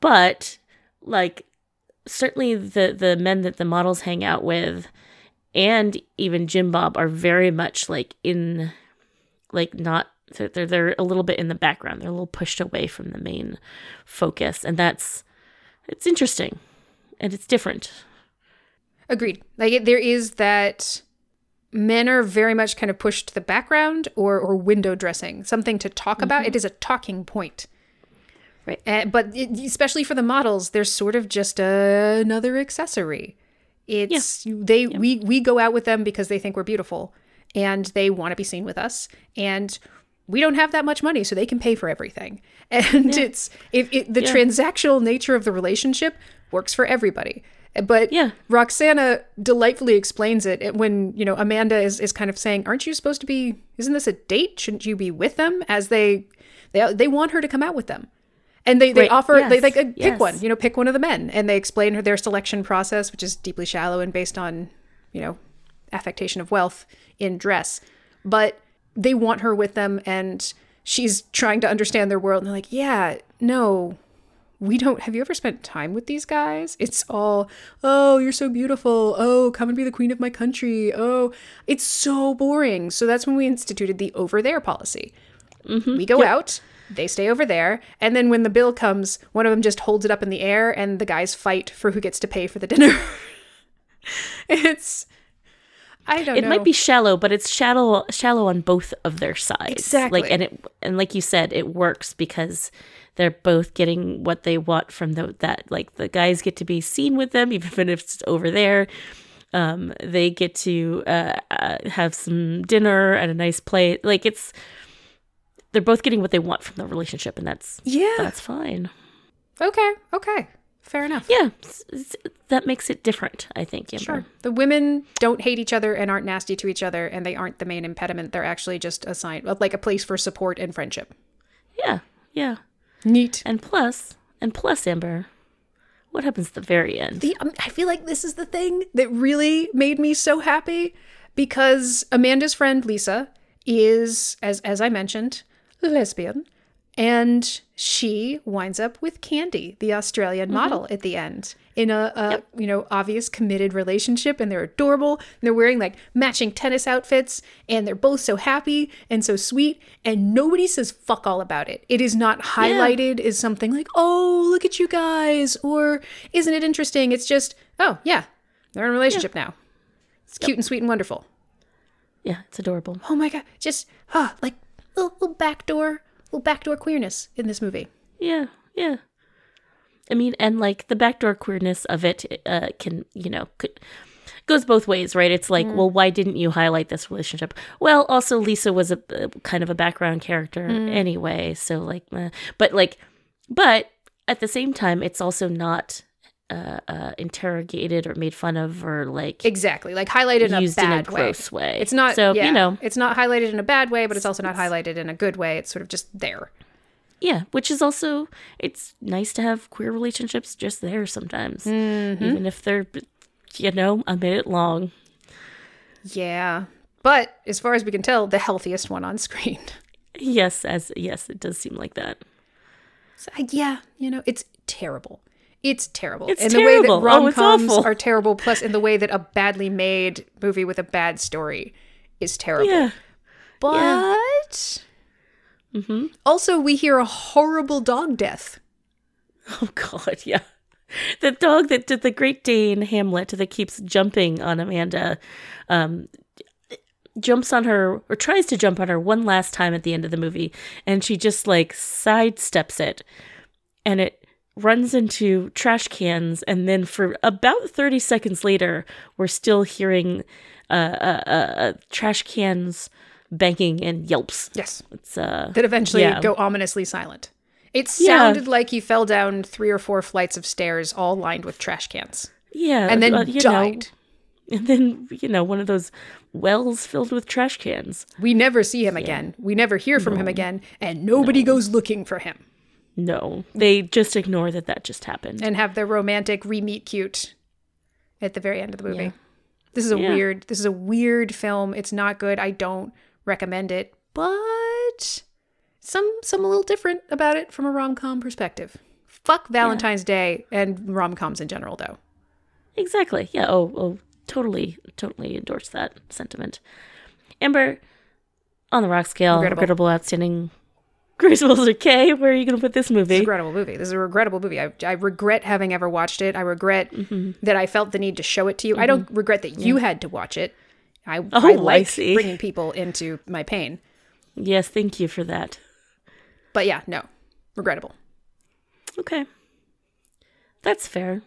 but like certainly the the men that the models hang out with and even Jim Bob are very much like in like not they're, they're they're a little bit in the background. They're a little pushed away from the main focus, and that's it's interesting and it's different. Agreed. Like there is that men are very much kind of pushed to the background or or window dressing, something to talk about. It is a talking point. Right. Uh, but it, especially for the models, they're sort of just another accessory. It's they we we go out with them because they think we're beautiful and they want to be seen with us and we don't have that much money so they can pay for everything. And it's if it, the Yeah. transactional nature of the relationship works for everybody. But Yeah. Roxana delightfully explains it when, you know, Amanda is, is kind of saying, Aren't you supposed to be isn't this a date? Shouldn't you be with them? As they they they want her to come out with them. And they, they Right. offer they like uh, pick Yes. one, you know, pick one of the men. And they explain her their selection process, which is deeply shallow and based on, you know, affectation of wealth in dress. But they want her with them and she's trying to understand their world. And they're like, Yeah, no, we don't have you ever spent time with these guys? It's all oh you're so beautiful. Oh come and be the queen of my country. Oh it's so boring. So that's when we instituted the over there policy. Mm-hmm. We go out they stay over there and then when the bill comes one of them just holds it up in the air and the guys fight for who gets to pay for the dinner. It's i don't It know might be shallow, but it's shallow shallow on both of their sides. Exactly. Like and it and like you said, it works because they're both getting what they want from the that like the guys get to be seen with them even if it's over there. Um, they get to uh, uh, have some dinner at a nice plate. Like it's they're both getting what they want from the relationship, and that's yeah that's fine. Okay, okay. Fair enough. Yeah, that makes it different. I think. Amber. Sure. The women don't hate each other and aren't nasty to each other, and they aren't the main impediment. They're actually just a sign, like a place for support and friendship. Yeah, yeah. Neat. And plus, and plus, Amber, what happens at the very end? The, um, I feel like this is the thing that really made me so happy because Amanda's friend Lisa is, as as I mentioned, lesbian, and she winds up with Candy, the Australian model, at the end in a, a you know obvious committed relationship, and they're adorable. And they're wearing like matching tennis outfits, and they're both so happy and so sweet, and nobody says fuck all about it. It is not highlighted as something like oh look at you guys or isn't it interesting? It's just oh yeah, they're in a relationship now. It's cute and sweet and wonderful. yeah, it's adorable. Oh my god, just ah like little, little backdoor little backdoor queerness in this movie. Yeah, yeah. I mean, and like the backdoor queerness of it uh, can, you know, could, goes both ways, right? It's like, well, why didn't you highlight this relationship? Well, also Lisa was a, a kind of a background character anyway, so like, uh, but like, but at the same time, it's also not uh, uh, interrogated or made fun of or like Exactly, like highlighted in a used in a bad way. gross way. It's not so yeah, you know, it's not highlighted in a bad way, but it's also not highlighted in a good way. It's sort of just there. Yeah, which is also it's nice to have queer relationships just there sometimes, even if they're you know a minute long. Yeah, but as far as we can tell, the healthiest one on screen. Yes, as yes, it does seem like that. So, yeah, you know, it's terrible. It's terrible. It's and the way that terrible. rom Oh, coms awful. are terrible, plus in the way that a badly made movie with a bad story is terrible. Yeah, But also, we hear a horrible dog death. oh god, yeah. The dog that did the Great Dane Hamlet that keeps jumping on Amanda, um, jumps on her or tries to jump on her one last time at the end of the movie, and she just like sidesteps it, and it runs into trash cans, and then for about thirty seconds later, we're still hearing uh, uh, uh, uh, trash cans banging and yelps. Yes. It's uh, That eventually Yeah. go ominously silent. It Yeah. sounded like he fell down three or four flights of stairs, all lined with trash cans, yeah, and then you know, and then you know one of those wells filled with trash cans. We never see him again. We never hear from him again, and nobody goes looking for him No, they just ignore that that just happened. and have their romantic re-meet cute at the very end of the movie. Yeah. This is a Yeah. weird. This is a weird film. It's not good. I don't recommend it, but some some a little different about it from a rom com perspective. Fuck Valentine's Day and rom coms in general, though. Exactly. Yeah. Oh, oh, totally, totally endorse that sentiment. Amber, on the rock scale, Regrettable. regrettable, outstanding, graceful or K. Where are you going to put this It's a movie? regrettable movie. This is a regrettable movie. I, I regret having ever watched it. I regret Mm-hmm. that I felt the need to show it to you. I don't regret that you had to watch it. I, Oh, I I like see. bringing people into my pain. Yes, thank you for that. But yeah, no, regrettable. Okay, that's fair.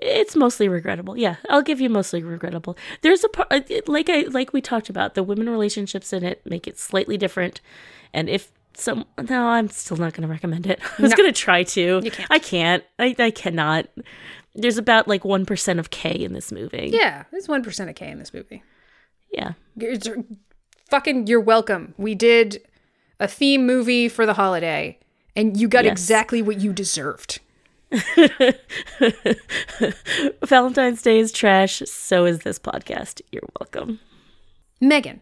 It's mostly regrettable. Yeah, I'll give you mostly regrettable. There's a part like I like we talked about the women relationships in it make it slightly different, and if some no, I'm still not going to recommend it. I was No. going to try to. You can't. I can't. I I cannot. There's about like one percent of K in this movie. Yeah, there's one percent of K in this movie. Yeah. It's- fucking, you're welcome. We did a theme movie for the holiday, and you got Yes. exactly what you deserved. Valentine's Day is trash. So is this podcast. You're welcome. Megan,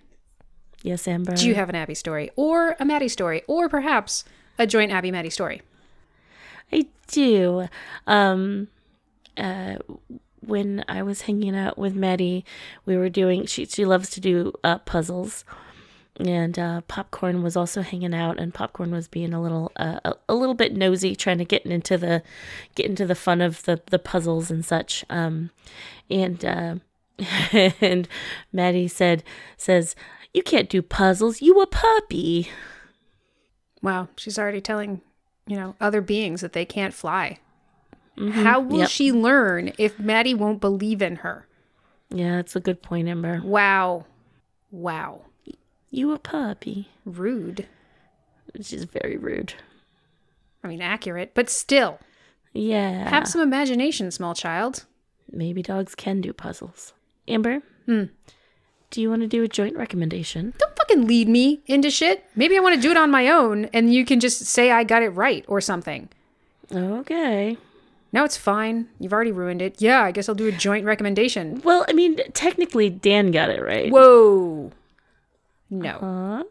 Yes, Amber. do you have an Abby story, or a Maddie story, or perhaps a joint Abby Maddie story? I do. Um, uh, when I was hanging out with Maddie, we were doing. She she loves to do uh, puzzles, and uh, Popcorn was also hanging out, and Popcorn was being a little uh, a, a little bit nosy, trying to get into the get into the fun of the the puzzles and such. Um, and uh, and Maddie said says. You can't do puzzles. You a puppy. Wow, she's already telling, you know, other beings that they can't fly. How will Yep. she learn if Maddie won't believe in her? Yeah, that's a good point, Amber. Wow. Wow. You a puppy. Rude. Which is very rude. I mean, accurate, but still. Yeah. Have some imagination, small child. Maybe dogs can do puzzles. Amber? Hmm. Do you want to do a joint recommendation? Don't fucking lead me into shit. Maybe I want to do it on my own and you can just say I got it right or something. Okay. No, it's fine. You've already ruined it. Yeah, I guess I'll do a joint recommendation. Well, I mean, technically, Dan got it right. Whoa. No. Huh?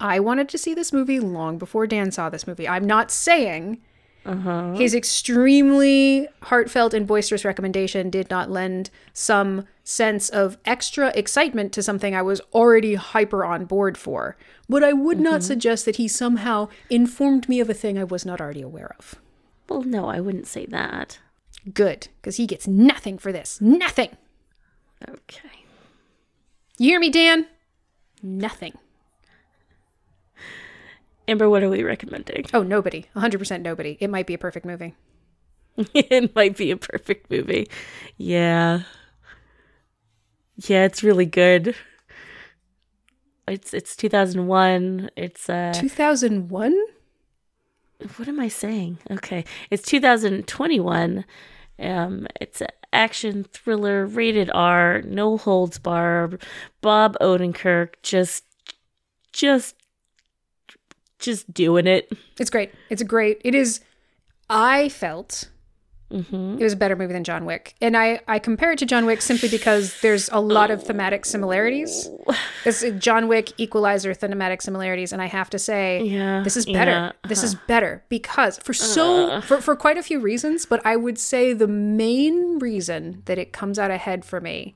I wanted to see this movie long before Dan saw this movie. I'm not saying Uh-huh. his extremely heartfelt and boisterous recommendation did not lend some sense of extra excitement to something I was already hyper on board for. But I would not suggest that he somehow informed me of a thing I was not already aware of. Well, no, I wouldn't say that. Good, because he gets nothing for this. Nothing. Okay. You hear me, Dan? Nothing. Amber, what are we recommending? Oh, nobody. 100% nobody. It might be a perfect movie. it might be a perfect movie. Yeah. Yeah, it's really good. It's it's 2001. It's uh 2001? what am I saying? Okay. It's 2021. Um it's an action thriller rated R, no holds barred. Bob Odenkirk just just just doing it. It's great. It's a great. It is. I felt Mhm. it was a better movie than John Wick, and I I compare it to John Wick simply because there's a lot of thematic similarities. It's uh, John Wick, Equalizer, thematic similarities, and I have to say, Yeah, this is better. yeah, This is better because for so for for quite a few reasons, but I would say the main reason that it comes out ahead for me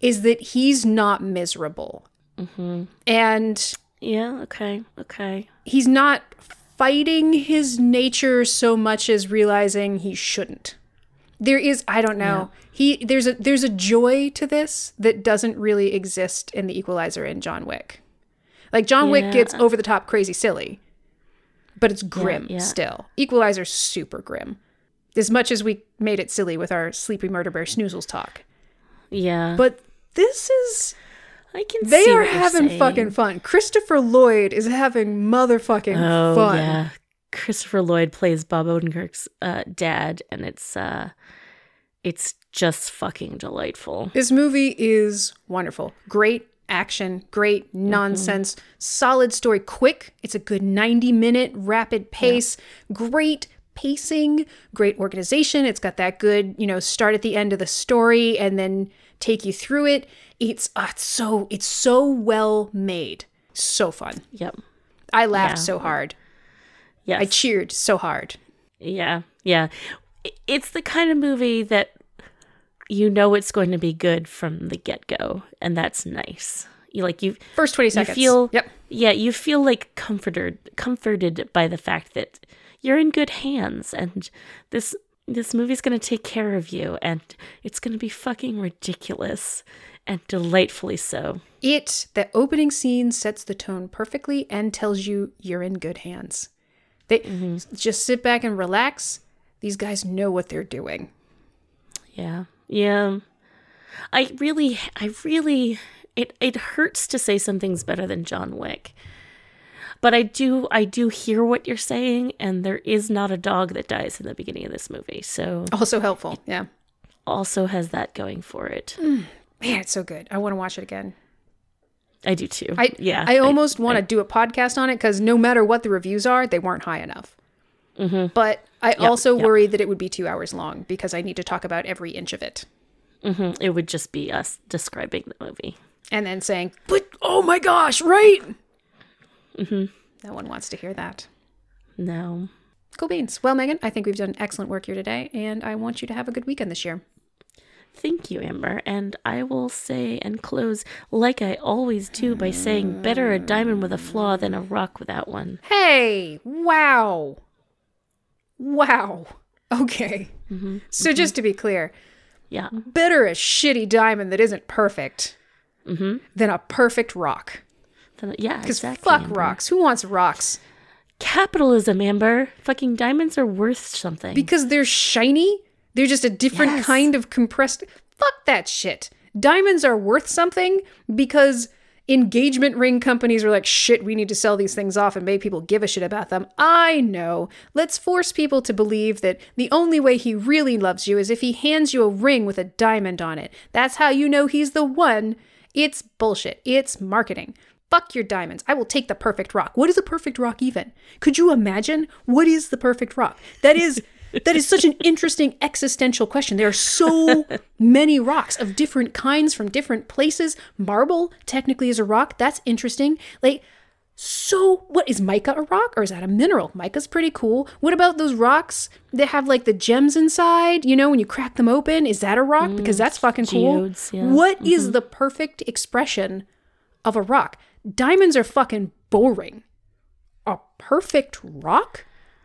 is that he's not miserable, Mm-hmm. and Yeah, okay. Okay. he's not fighting his nature so much as realizing he shouldn't. There is I don't know. He there's a there's a joy to this that doesn't really exist in the Equalizer in John Wick. Like John Wick gets over the top crazy silly, but it's grim yeah. still. Equalizer's super grim. As much as we made it silly with our sleepy murder bear snoozles talk. Yeah. But this is I can they see are having saying. fucking fun. Christopher Lloyd is having motherfucking Oh fun. yeah, Christopher Lloyd plays Bob Odenkirk's uh, dad, and it's uh, it's just fucking delightful. This movie is wonderful. Great action, great nonsense, solid story, quick. It's a good 90 minute rapid pace, great pacing, great organization. It's got that good, you know, start at the end of the story and then take you through it. It's, uh, it's so it's so well made. So fun. Yep. I laughed Yeah. so hard. Yes. I cheered so hard. yeah. Yeah. It's the kind of movie that you know it's going to be good from the get go, and that's nice. You like you First 20 you seconds. feel Yep. yeah you feel like comforted comforted by the fact that you're in good hands and this this movie's going to take care of you and it's going to be fucking ridiculous and delightfully so It, the opening scene sets the tone perfectly and tells you you're in good hands. They mm-hmm. just sit back and relax. These guys know what they're doing. yeah yeah i really i really it it hurts to say something's better than john wick but i do i do hear what you're saying and there is not a dog that dies in the beginning of this movie so Also helpful. Yeah. also has that going for it mm. Man, it's so good. I want to watch it again. I do too. I yeah. I almost want to do a podcast on it because no matter what the reviews are, they weren't high enough. But I also yep. worry that it would be two hours long because I need to talk about every inch of it. Mhm, It would just be us describing the movie. And then saying, but oh my gosh, right? No one wants to hear that. No. Cool beans. Well, Megan, I think we've done excellent work here today, and I want you to have a good weekend this year. Thank you, Amber. And I will say and close like I always do by saying better a diamond with a flaw than a rock without one. Hey, wow. Wow. Okay. Mm-hmm. So, mm-hmm. just to be clear, Yeah. better a shitty diamond that isn't perfect mm-hmm. than a perfect rock. Then- Yeah. Because Exactly, fuck Amber. rocks. Who wants rocks? Capitalism, Amber. Fucking diamonds are worth something. Because they're shiny? They're just a different Yes. kind of compressed. Fuck that shit. Diamonds are worth something because engagement ring companies were like, shit, we need to sell these things off and make people give a shit about them. I know. Let's force people to believe that the only way he really loves you is if he hands you a ring with a diamond on it. That's how you know he's the one. It's bullshit. It's marketing. Fuck your diamonds. I will take the perfect rock. What is a perfect rock even? Could you imagine? What is the perfect rock? That is that is such an interesting existential question. There are so many rocks of different kinds from different places. Marble technically is a rock. That's interesting. Like, so what is mica a rock or is that a mineral? Mica's pretty cool. What about those rocks that have like the gems inside? You know, when you crack them open, is that a rock? Mm, because that's fucking cool. Geodes, yeah. What mm-hmm. is the perfect expression of a rock? Diamonds are fucking boring. A perfect rock?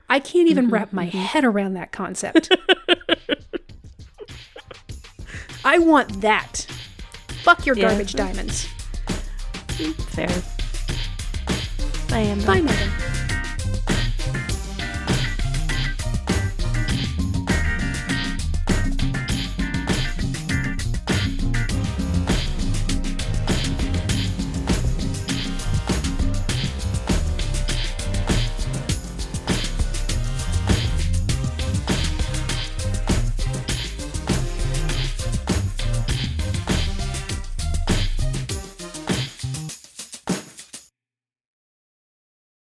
I can't even mm-hmm, wrap my mm-hmm. head around that concept. I want that. Fuck your yeah. garbage diamonds. Fair. Bye, Amber. Bye,